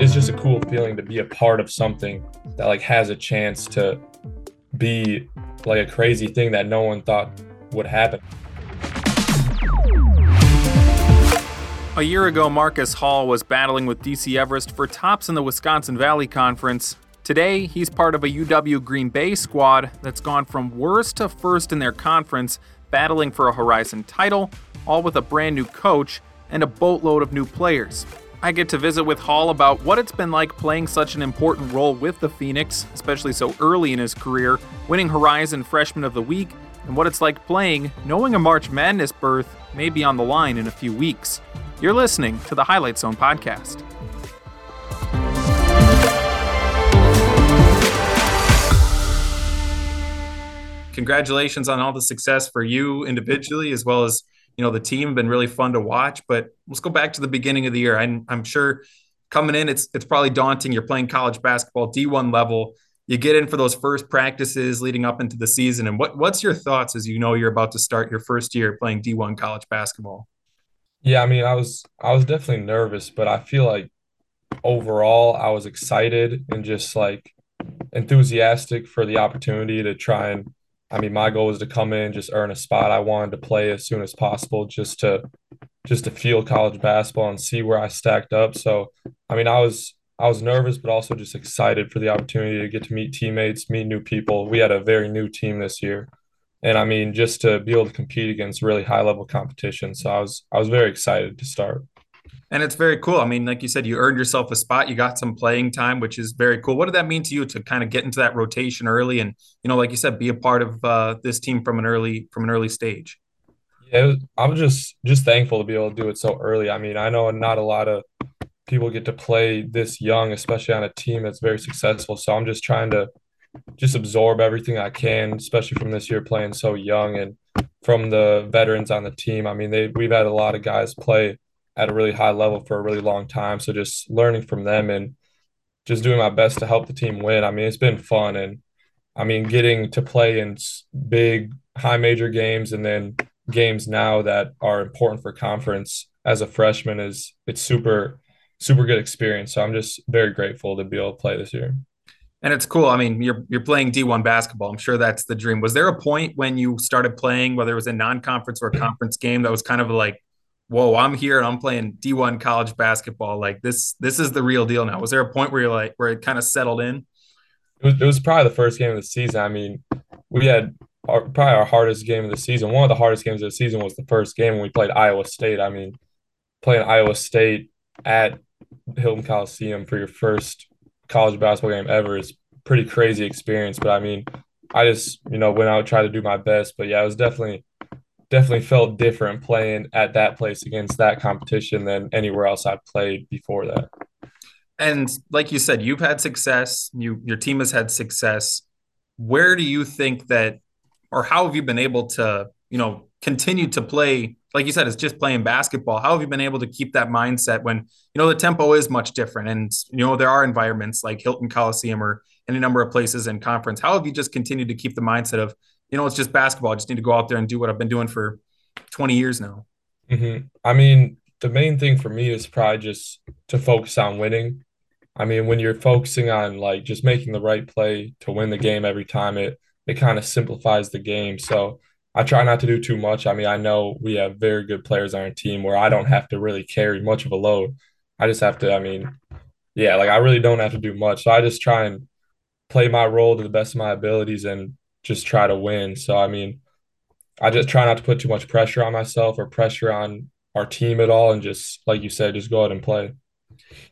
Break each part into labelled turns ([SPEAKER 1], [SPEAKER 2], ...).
[SPEAKER 1] it's just a cool feeling to be a part of something that like has a chance to be like a crazy thing that no one thought would happen.
[SPEAKER 2] A year ago, Marcus Hall was battling with DC Everest for tops in the Wisconsin Valley Conference. Today, he's part of a UW Green Bay squad that's gone from worst to first in their conference, battling for a Horizon title, all with a brand new coach and a boatload of new players. I get to visit with Hall about what it's been like playing such an important role with the Phoenix, especially so early in his career, winning Horizon Freshman of the Week, and what it's like playing, knowing a March Madness berth may be on the line in a few weeks. You're listening to the Highlight Zone podcast. Congratulations on all the success for you individually as well as you know the team have been really fun to watch but let's go back to the beginning of the year. I'm, I'm sure coming in it's it's probably daunting. You're playing college basketball d1 level. You get in for those first practices leading up into the season. And what what's your thoughts as you know you're about to start your first year playing d1 college basketball?
[SPEAKER 1] Yeah i mean i was i was definitely nervous but i feel like overall i was excited and just like enthusiastic for the opportunity to try and I mean, my goal was to come in, just earn a spot. I wanted to play as soon as possible, just to just to feel college basketball and see where I stacked up. So, I mean, I was I was nervous, but also just excited for the opportunity to get to meet teammates, meet new people. We had a very new team this year, and I mean, just to be able to compete against really high level competition. So I was I was very excited to start.
[SPEAKER 2] And it's very cool. I mean, like you said, you earned yourself a spot. You got some playing time, which is very cool. What did that mean to you to kind of get into that rotation early and, you know, like you said, be a part of uh, this team from an early from an early stage?
[SPEAKER 1] Yeah, I'm just just thankful to be able to do it so early. I mean, I know not a lot of people get to play this young, especially on a team that's very successful. So I'm just trying to just absorb everything I can, especially from this year playing so young and from the veterans on the team. I mean, they we've had a lot of guys play at a really high level for a really long time. So just learning from them and just doing my best to help the team win. I mean, it's been fun. And I mean, getting to play in big, high major games and then games now that are important for conference as a freshman is it's super, super good experience. So I'm just very grateful to be able to play this year.
[SPEAKER 2] And it's cool. I mean, you're you're playing D1 basketball. I'm sure that's the dream. Was there a point when you started playing, whether it was a non-conference or a conference game, that was kind of like, whoa, I'm here and I'm playing D1 college basketball. Like this, this is the real deal now. Was there a point where you're like, where it kind of settled in?
[SPEAKER 1] It was, it was probably the first game of the season. I mean, we had our, probably our hardest game of the season. One of the hardest games of the season was the first game when we played Iowa State. I mean, playing Iowa State at Hilton Coliseum for your first college basketball game ever is pretty crazy experience. But I mean, I just, you know, went out, tried to do my best. But yeah, it was definitely definitely felt different playing at that place against that competition than anywhere else I've played before that.
[SPEAKER 2] And like you said, you've had success. You your team has had success. Where do you think that, or how have you been able to, you know, continue to play? Like you said, it's just playing basketball. How have you been able to keep that mindset when you know the tempo is much different, and you know there are environments like Hilton Coliseum or any number of places in conference. How have you just continued to keep the mindset of you know, it's just basketball. I just need to go out there and do what I've been doing for 20 years now.
[SPEAKER 1] Mm-hmm. I mean, the main thing for me is probably just to focus on winning. I mean, when you're focusing on like just making the right play to win the game every time, it it kind of simplifies the game. So I try not to do too much. I mean, I know we have very good players on our team where I don't have to really carry much of a load. I just have to, I mean, yeah, like I really don't have to do much. So I just try and play my role to the best of my abilities and just try to win. So I mean, I just try not to put too much pressure on myself or pressure on our team at all, and just like you said, just go out and play.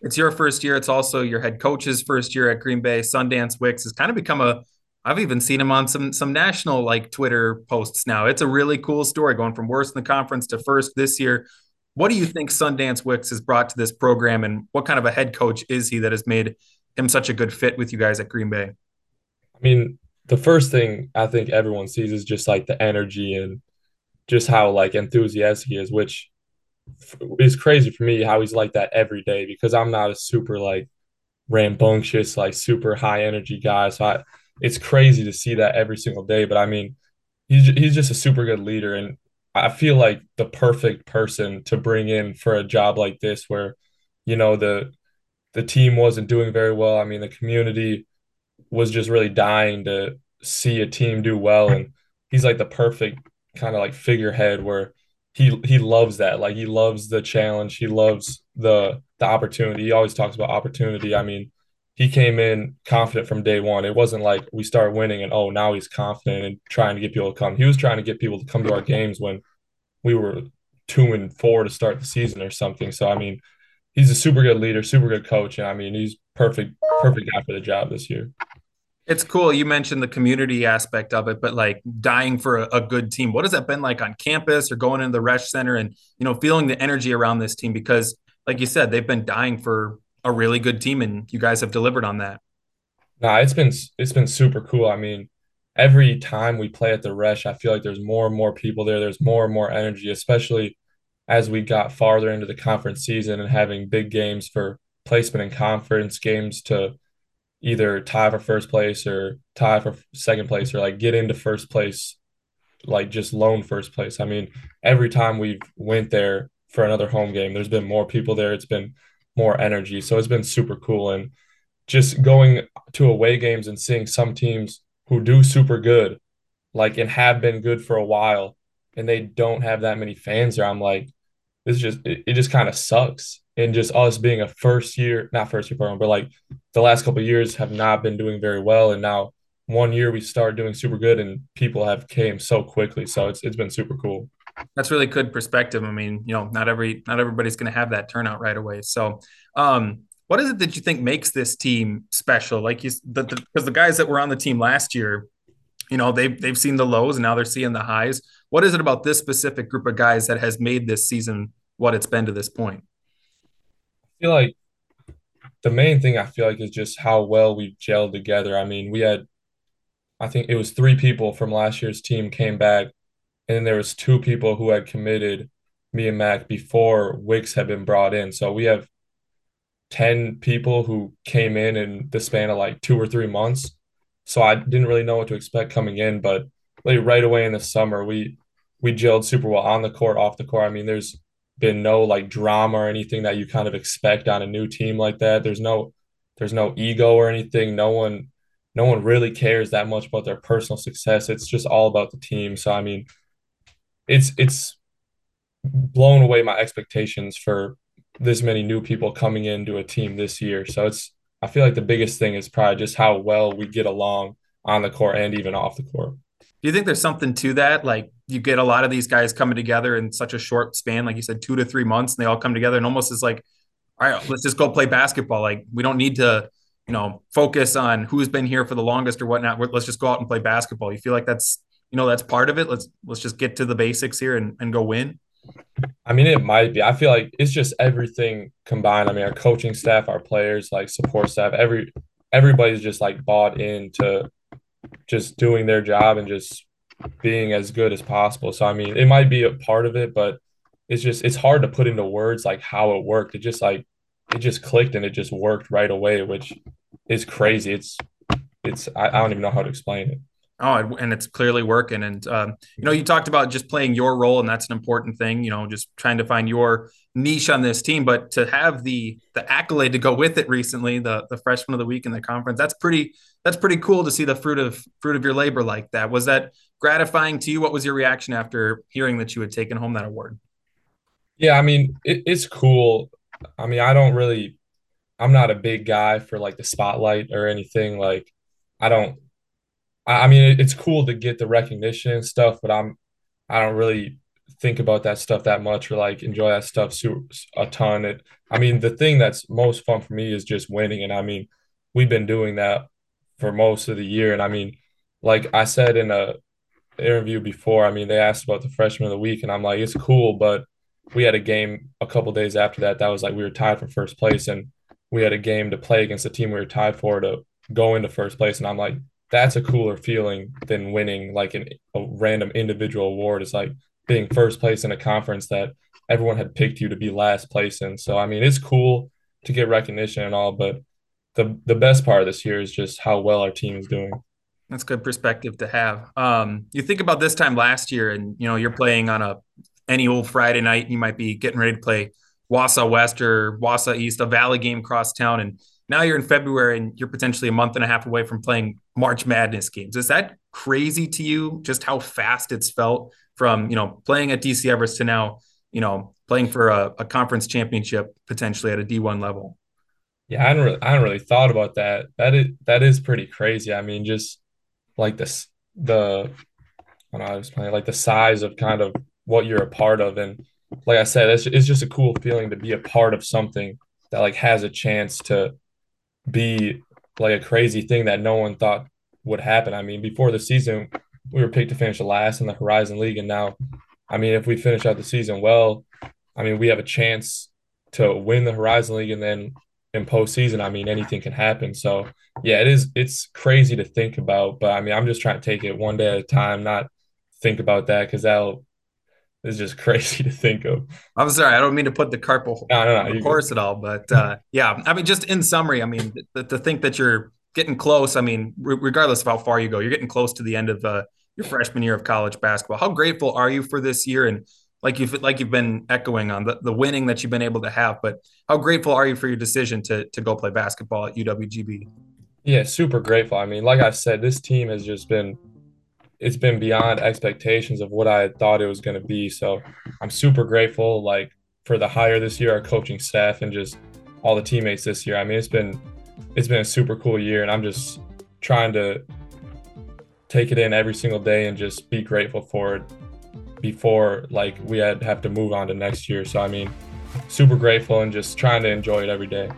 [SPEAKER 2] It's your first year. It's also your head coach's first year at Green Bay. Sundance Wicks has kind of become a. I've even seen him on some some national like Twitter posts now. It's a really cool story going from worst in the conference to first this year. What do you think Sundance Wicks has brought to this program, and what kind of a head coach is he that has made him such a good fit with you guys at Green Bay?
[SPEAKER 1] I mean, the first thing I think everyone sees is just like the energy and just how like enthusiastic he is, which is crazy for me how he's like that every day because I'm not a super like rambunctious, like super high energy guy. So I, it's crazy to see that every single day. But I mean, he's he's just a super good leader, and I feel like the perfect person to bring in for a job like this, where you know the the team wasn't doing very well. I mean, the community was just really dying to see a team do well, and he's like the perfect kind of like figurehead where he he loves that. Like he loves the challenge. He loves the the opportunity. He always talks about opportunity. I mean, he came in confident from day one. It wasn't like we start winning and oh now he's confident and trying to get people to come. He was trying to get people to come to our games when we were two and four to start the season or something. So I mean, he's a super good leader, super good coach, and I mean he's perfect perfect guy for the job this year.
[SPEAKER 2] It's cool. You mentioned the community aspect of it, but like dying for a, a, good team. What has that been like on campus or going into the Resch Center and you know feeling the energy around this team? Because like you said, they've been dying for a really good team, and you guys have delivered on that.
[SPEAKER 1] Nah, it's been it's been super cool. I mean, every time we play at the Resch, I feel like there's more and more people there. There's more and more energy, especially as we got farther into the conference season and having big games for placement in conference games to either tie for first place or tie for second place or like get into first place like just lone first place. I mean every time we've went there for another home game there's been more people there. It's been more energy. So it's been super cool. And just going to away games and seeing some teams who do super good like and have been good for a while and they don't have that many fans there i'm like this just it, it just kind of sucks. And just us being a first year, not first year program, but like the last couple years have not been doing very well. And now one year we start doing super good and people have came so quickly. So it's it's been super cool.
[SPEAKER 2] That's really good perspective. I mean, you know, not every not everybody's going to have that turnout right away. So, um, what is it that you think makes this team special? Like you, because the, the, the guys that were on the team last year, you know, they've they've seen the lows and now they're seeing the highs. What is it about this specific group of guys that has made this season what it's been to this point?
[SPEAKER 1] I feel like the main thing I feel like is just how well we've gelled together. I mean, we had, I think it was three people from last year's team came back, and then there was two people who had committed me and Mac before Wicks had been brought in. So we have 10 people who came in in the span of like two or three months. So I didn't really know what to expect coming in, but like right away in the summer, we we gelled super well on the court, off the court. I mean, there's been no like drama or anything that you kind of expect on a new team like that. There's no there's no ego or anything. No one no one really cares that much about their personal success. It's just all about the team. So I mean, it's it's blown away my expectations for this many new people coming into a team this year. So it's I feel like the biggest thing is probably just how well we get along on the court and even off the court.
[SPEAKER 2] Do you think there's something to that? Like you get a lot of these guys coming together in such a short span, like you said, two to three months, and they all come together and almost is like, all right, let's just go play basketball. Like we don't need to, you know, focus on who's been here for the longest or whatnot. Let's just go out and play basketball. You feel like that's, you know, that's part of it. Let's let's just get to the basics here and, and go win.
[SPEAKER 1] I mean, it might be. I feel like it's just everything combined. I mean, our coaching staff, our players, like support staff, every everybody's just like bought into just doing their job and just being as good as possible. So I mean, it might be a part of it, but it's just it's hard to put into words like how it worked. It just like it just clicked and it just worked right away, which is crazy. It's it's I, I don't even know how to explain it.
[SPEAKER 2] Oh, and it's clearly working. And um, you know, you talked about just playing your role, and that's an important thing. You know, just trying to find your niche on this team. But to have the the accolade to go with it recently, the the freshman of the week in the conference, that's pretty that's pretty cool to see the fruit of fruit of your labor like that. Was that gratifying to you? What was your reaction after hearing that you had taken home that award?
[SPEAKER 1] Yeah, I mean, it, it's cool. I mean, I don't really, I'm not a big guy for like the spotlight or anything. Like, I don't I mean, it's cool to get the recognition and stuff, but I'm I don't really think about that stuff that much or like enjoy that stuff a ton. It, I mean, the thing that's most fun for me is just winning, and I mean, we've been doing that for most of the year, and I mean, like I said in a interview before, I mean, they asked about the freshman of the week, and I'm like, it's cool, but we had a game a couple days after that that was like we were tied for first place, and we had a game to play against the team we were tied for to go into first place, and I'm like that's a cooler feeling than winning like an, a random individual award. It's like being first place in a conference that everyone had picked you to be last place in. So I mean, it's cool to get recognition and all, but the the best part of this year is just how well our team is doing.
[SPEAKER 2] That's good perspective to have. Um, you think about this time last year, and you know you're playing on a any old Friday night. You might be getting ready to play Wausau West or Wausau East, a Valley game across town, and now you're in February and you're potentially a month and a half away from playing March Madness games. Is that crazy to you? Just how fast it's felt from you know playing at DC Everest to now you know playing for a, a conference championship potentially at a D1 level.
[SPEAKER 1] Yeah, I hadn't really, I hadn't really thought about that. That is that is pretty crazy. I mean, just like this the I don't know, I was playing like the size of kind of what you're a part of, and like I said, it's it's just a cool feeling to be a part of something that like has a chance to be like a crazy thing that no one thought would happen. I mean, before the season, we were picked to finish last in the Horizon League, and now, I mean, if we finish out the season well, I mean, we have a chance to win the Horizon League, and then in postseason, I mean, anything can happen. So, yeah, it is. It's crazy to think about, but I mean, I'm just trying to take it one day at a time, not think about that because that'll is just crazy to think of.
[SPEAKER 2] I'm sorry, I don't mean to put the cart before no, no, no, horse at all, but uh, yeah, I mean, just in summary, I mean, to, to think that you're getting close. I mean, re- regardless of how far you go, you're getting close to the end of uh, your freshman year of college basketball. How grateful are you for this year? And like you've like you've been echoing on the, the winning that you've been able to have, but how grateful are you for your decision to to go play basketball at UWGB?
[SPEAKER 1] Yeah, super grateful. I mean, like I said, this team has just been it's been beyond expectations of what I thought it was going to be. So I'm super grateful, like for the hire this year, our coaching staff, and just all the teammates this year. I mean, it's been it's been a super cool year, and I'm just trying to take it in every single day and just be grateful for it before like we had have to move on to next year. So I mean, super grateful and just trying to enjoy it every day.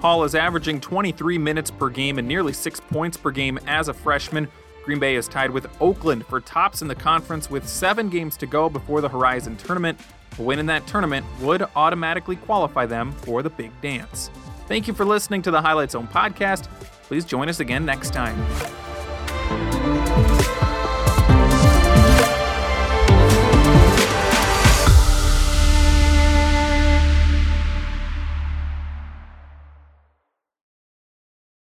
[SPEAKER 2] Hall is averaging 23 minutes per game and nearly six points per game as a freshman. Green Bay is tied with Oakland for tops in the conference with seven games to go before the Horizon tournament. A win in that tournament would automatically qualify them for the big dance. Thank you for listening to the Highlight Zone podcast. Please join us again next time.